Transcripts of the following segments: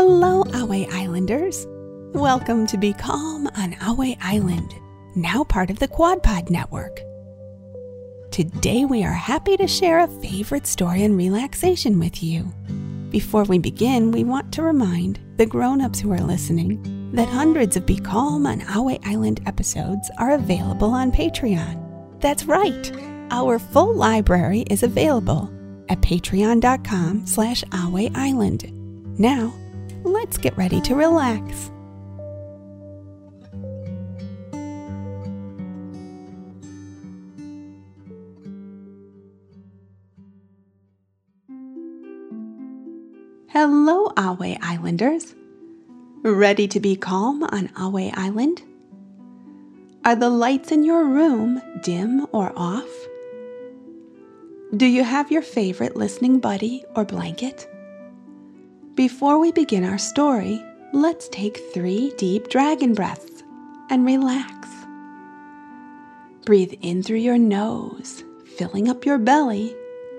Hello, Ahway Islanders. Welcome to Be Calm on Ahway Island, now part of the QuadPod Network. Today, we are happy to share a favorite story and relaxation with you. Before we begin, we want to remind the grown ups who are listening that hundreds of Be Calm on Ahway Island episodes are available on Patreon. That's right, our full library is available at patreon.com slash Island. Now, let's get ready to relax. Hello, Ahway Islanders. Ready to be calm on Ahway Island? Are the lights in your room dim or off? Do you have your favorite listening buddy or blanket? Before we begin our story, let's take three deep dragon breaths and relax. Breathe in through your nose, filling up your belly,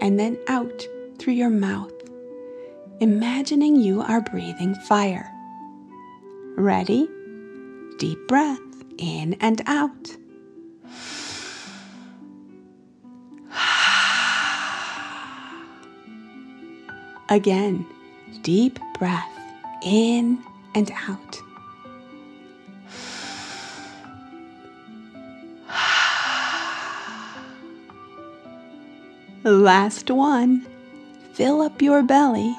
and then out through your mouth, imagining you are breathing fire. Ready? Deep breath in and out. Again, deep breath in and out. Last one. Fill up your belly.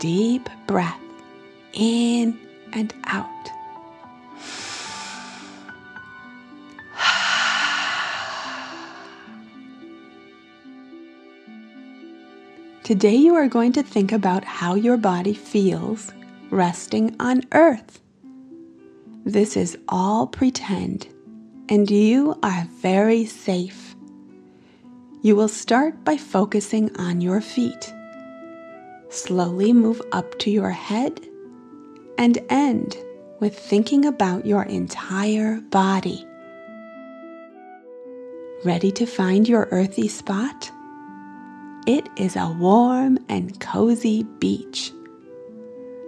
Deep breath in and out. Today, you are going to think about how your body feels resting on Earth. This is all pretend, and you are very safe. You will start by focusing on your feet. Slowly move up to your head and end with thinking about your entire body. Ready to find your earthy spot? It is a warm and cozy beach.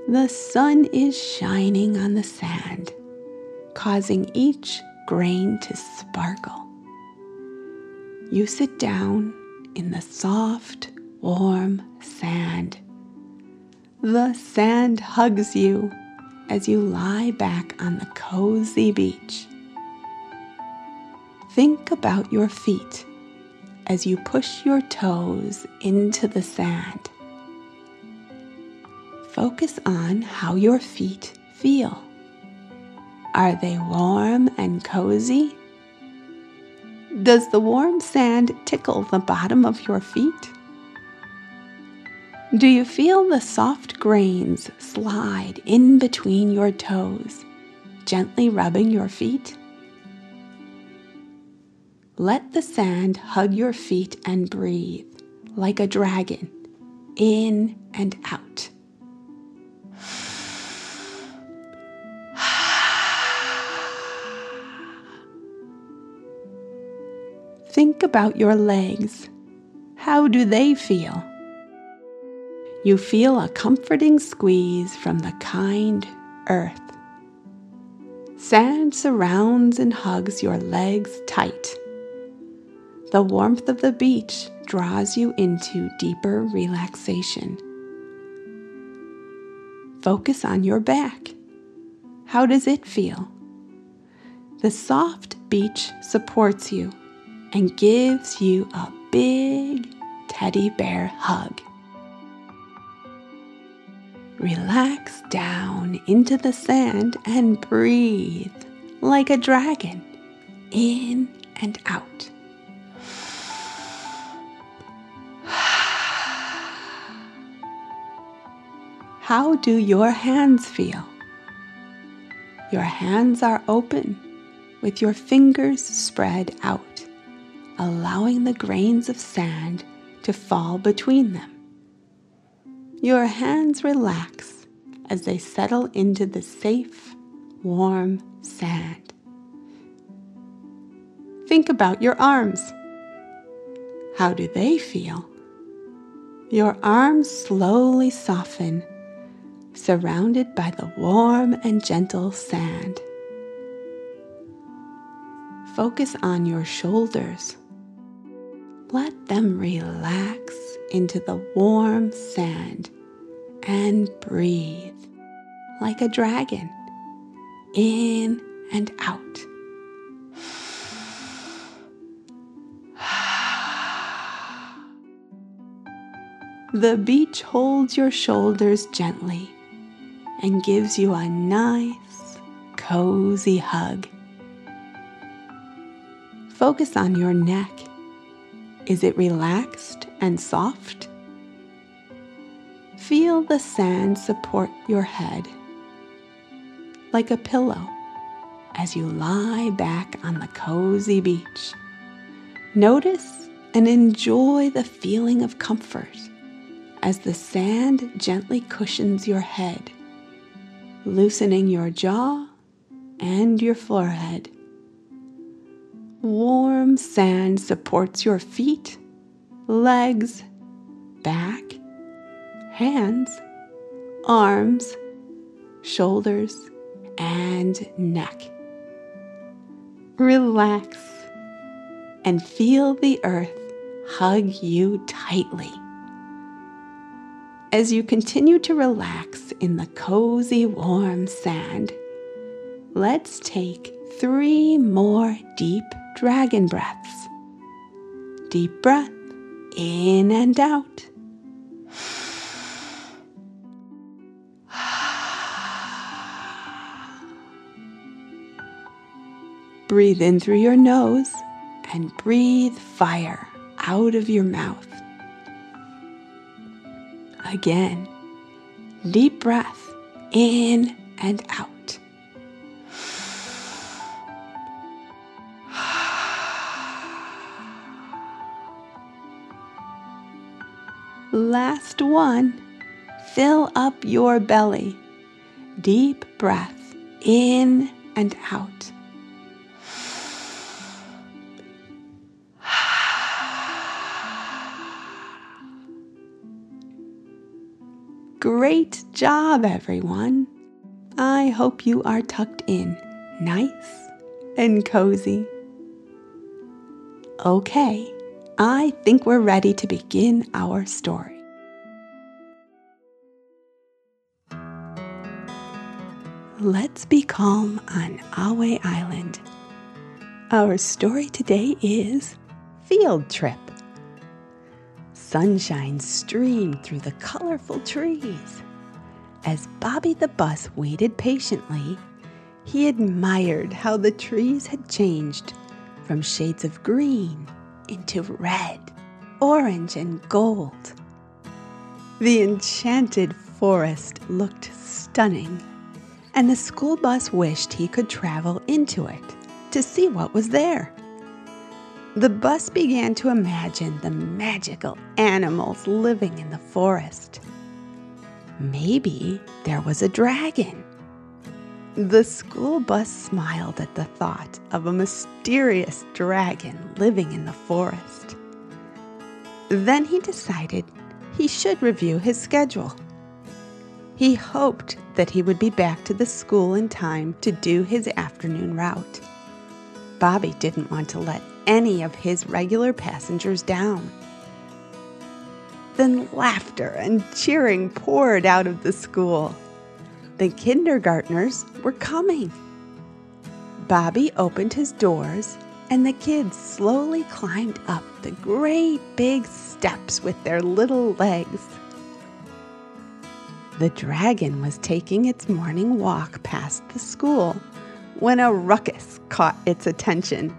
The sun is shining on the sand, causing each grain to sparkle. You sit down in the soft, warm sand. The sand hugs you as you lie back on the cozy beach. Think about your feet as you push your toes into the sand. Focus on how your feet feel. Are they warm and cozy? Does the warm sand tickle the bottom of your feet? Do you feel the soft grains slide in between your toes, gently rubbing your feet? Let the sand hug your feet and breathe like a dragon, in and out. Think about your legs. How do they feel? You feel a comforting squeeze from the kind earth. Sand surrounds and hugs your legs tight. The warmth of the beach draws you into deeper relaxation. Focus on your back. How does it feel? The soft beach supports you and gives you a big teddy bear hug. Relax down into the sand and breathe like a dragon in and out. How do your hands feel? Your hands are open with your fingers spread out, allowing the grains of sand to fall between them. Your hands relax as they settle into the safe, warm sand. Think about your arms. How do they feel? Your arms slowly soften surrounded by the warm and gentle sand. Focus on your shoulders. Let them relax into the warm sand and breathe like a dragon in and out. The beach holds your shoulders gently and gives you a nice, cozy hug. Focus on your neck. Is it relaxed and soft? Feel the sand support your head like a pillow as you lie back on the cozy beach. Notice and enjoy the feeling of comfort as the sand gently cushions your head, loosening your jaw and your forehead. Warm sand supports your feet, legs, back, hands, arms, shoulders, and neck. Relax and feel the earth hug you tightly. As you continue to relax in the cozy, warm sand, let's take three more deep dragon breaths. Deep breath in and out. Breathe in through your nose and breathe fire out of your mouth. Again, deep breath in and out. Last one, fill up your belly. Deep breath in and out. Great job, everyone! I hope you are tucked in nice and cozy. Okay, I think we're ready to begin our story. Let's be calm on Ahway Island. Our story today is Field Trip sunshine streamed through the colorful trees. As Bobby the bus waited patiently, he admired how the trees had changed from shades of green into red, orange, and gold. The enchanted forest looked stunning, and the school bus wished he could travel into it to see what was there. The bus began to imagine the magical animals living in the forest. Maybe there was a dragon. The school bus smiled at the thought of a mysterious dragon living in the forest. Then he decided he should review his schedule. He hoped that he would be back to the school in time to do his afternoon route. Bobby didn't want to let any of his regular passengers down. Then laughter and cheering poured out of the school. The kindergartners were coming. Bobby opened his doors, and the kids slowly climbed up the great big steps with their little legs. The dragon was taking its morning walk past the school when a ruckus caught its attention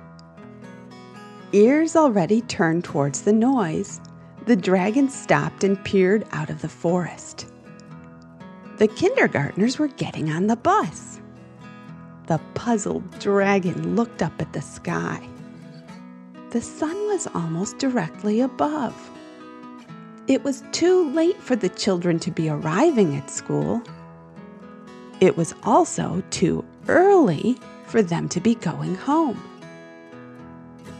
ears already turned towards the noise, the dragon stopped and peered out of the forest. The kindergartners were getting on the bus. The puzzled dragon looked up at the sky. The sun was almost directly above. It was too late for the children to be arriving at school. It was also too early for them to be going home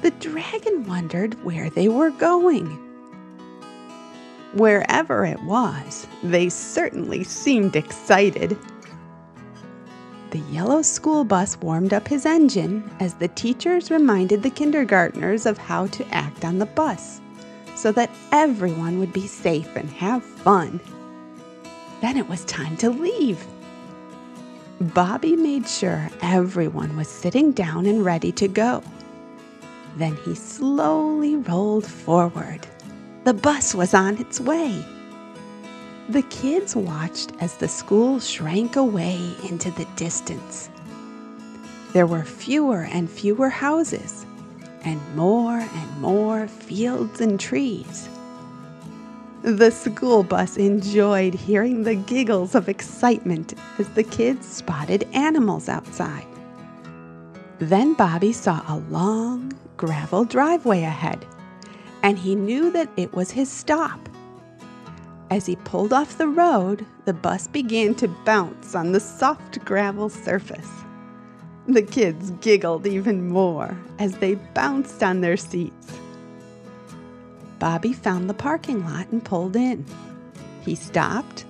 the dragon wondered where they were going. Wherever it was, they certainly seemed excited. The yellow school bus warmed up his engine as the teachers reminded the kindergartners of how to act on the bus so that everyone would be safe and have fun. Then it was time to leave. Bobby made sure everyone was sitting down and ready to go. Then he slowly rolled forward. The bus was on its way. The kids watched as the school shrank away into the distance. There were fewer and fewer houses, and more and more fields and trees. The school bus enjoyed hearing the giggles of excitement as the kids spotted animals outside. Then Bobby saw a long gravel driveway ahead, and he knew that it was his stop. As he pulled off the road, the bus began to bounce on the soft gravel surface. The kids giggled even more as they bounced on their seats. Bobby found the parking lot and pulled in. He stopped,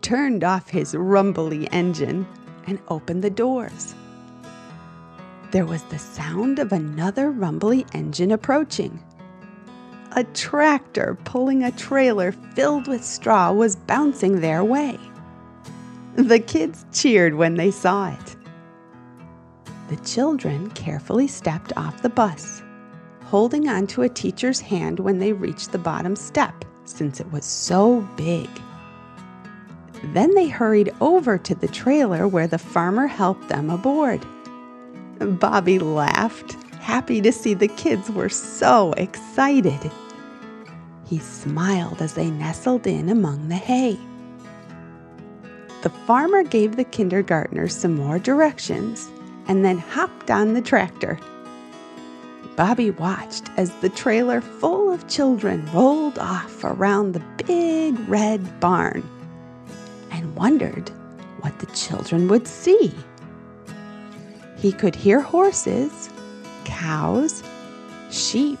turned off his rumbly engine, and opened the doors. There was the sound of another rumbly engine approaching a tractor pulling a trailer filled with straw was bouncing their way. The kids cheered when they saw it. The children carefully stepped off the bus, holding onto a teacher's hand when they reached the bottom step, since it was so big. Then they hurried over to the trailer where the farmer helped them aboard. Bobby laughed, happy to see the kids were so excited. He smiled as they nestled in among the hay. The farmer gave the kindergartners some more directions and then hopped on the tractor. Bobby watched as the trailer full of children rolled off around the big red barn and wondered what the children would see. He could hear horses, cows, sheep,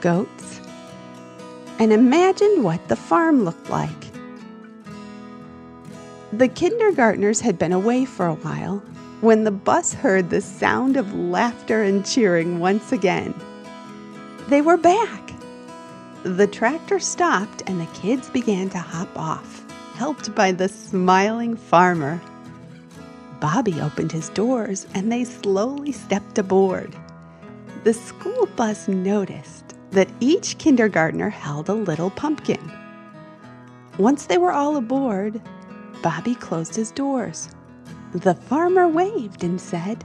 goats, and imagined what the farm looked like. The kindergartners had been away for a while when the bus heard the sound of laughter and cheering once again. They were back. The tractor stopped and the kids began to hop off, helped by the smiling farmer. Bobby opened his doors and they slowly stepped aboard. The school bus noticed that each kindergartner held a little pumpkin. Once they were all aboard, Bobby closed his doors. The farmer waved and said,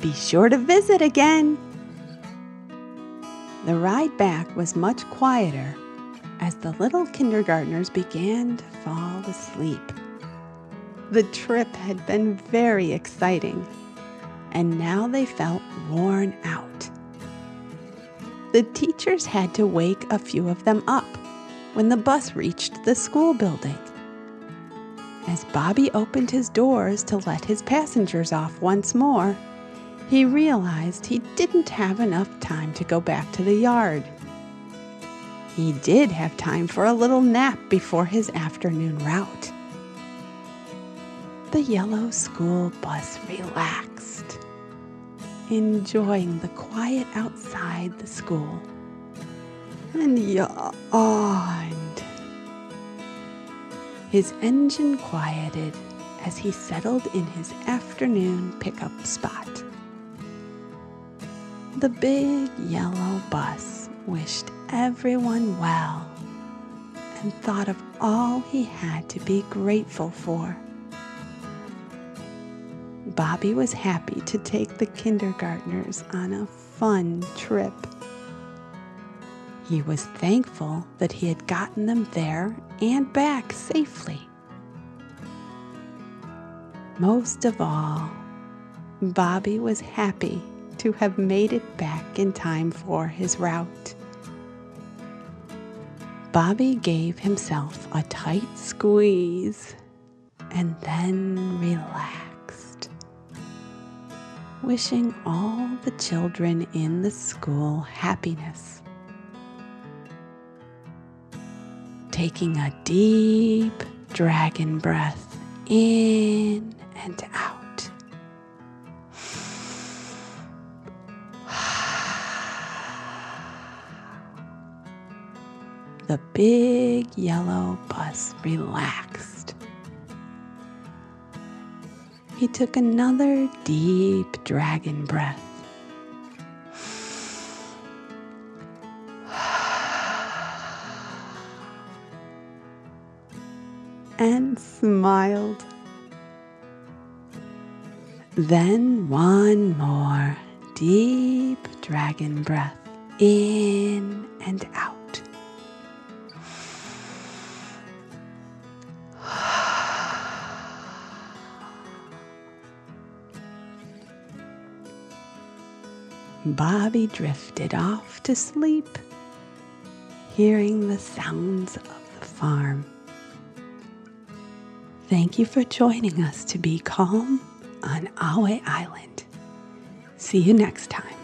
Be sure to visit again. The ride back was much quieter as the little kindergartners began to fall asleep. The trip had been very exciting, and now they felt worn out the teachers had to wake a few of them up when the bus reached the school building. As Bobby opened his doors to let his passengers off once more, he realized he didn't have enough time to go back to the yard. He did have time for a little nap before his afternoon route. The yellow school bus relaxed enjoying the quiet outside the school. And yawned. His engine quieted as he settled in his afternoon pickup spot. The big yellow bus wished everyone well and thought of all he had to be grateful for. Bobby was happy to take the kindergartners on a fun trip. He was thankful that he had gotten them there and back safely. Most of all, Bobby was happy to have made it back in time for his route. Bobby gave himself a tight squeeze and then relaxed wishing all the children in the school happiness. taking a deep dragon breath in and out. The big yellow bus relaxed. He took another deep dragon breath. and smiled. Then one more deep dragon breath in and out. Bobby drifted off to sleep, hearing the sounds of the farm. Thank you for joining us to be calm on Ahway Island. See you next time.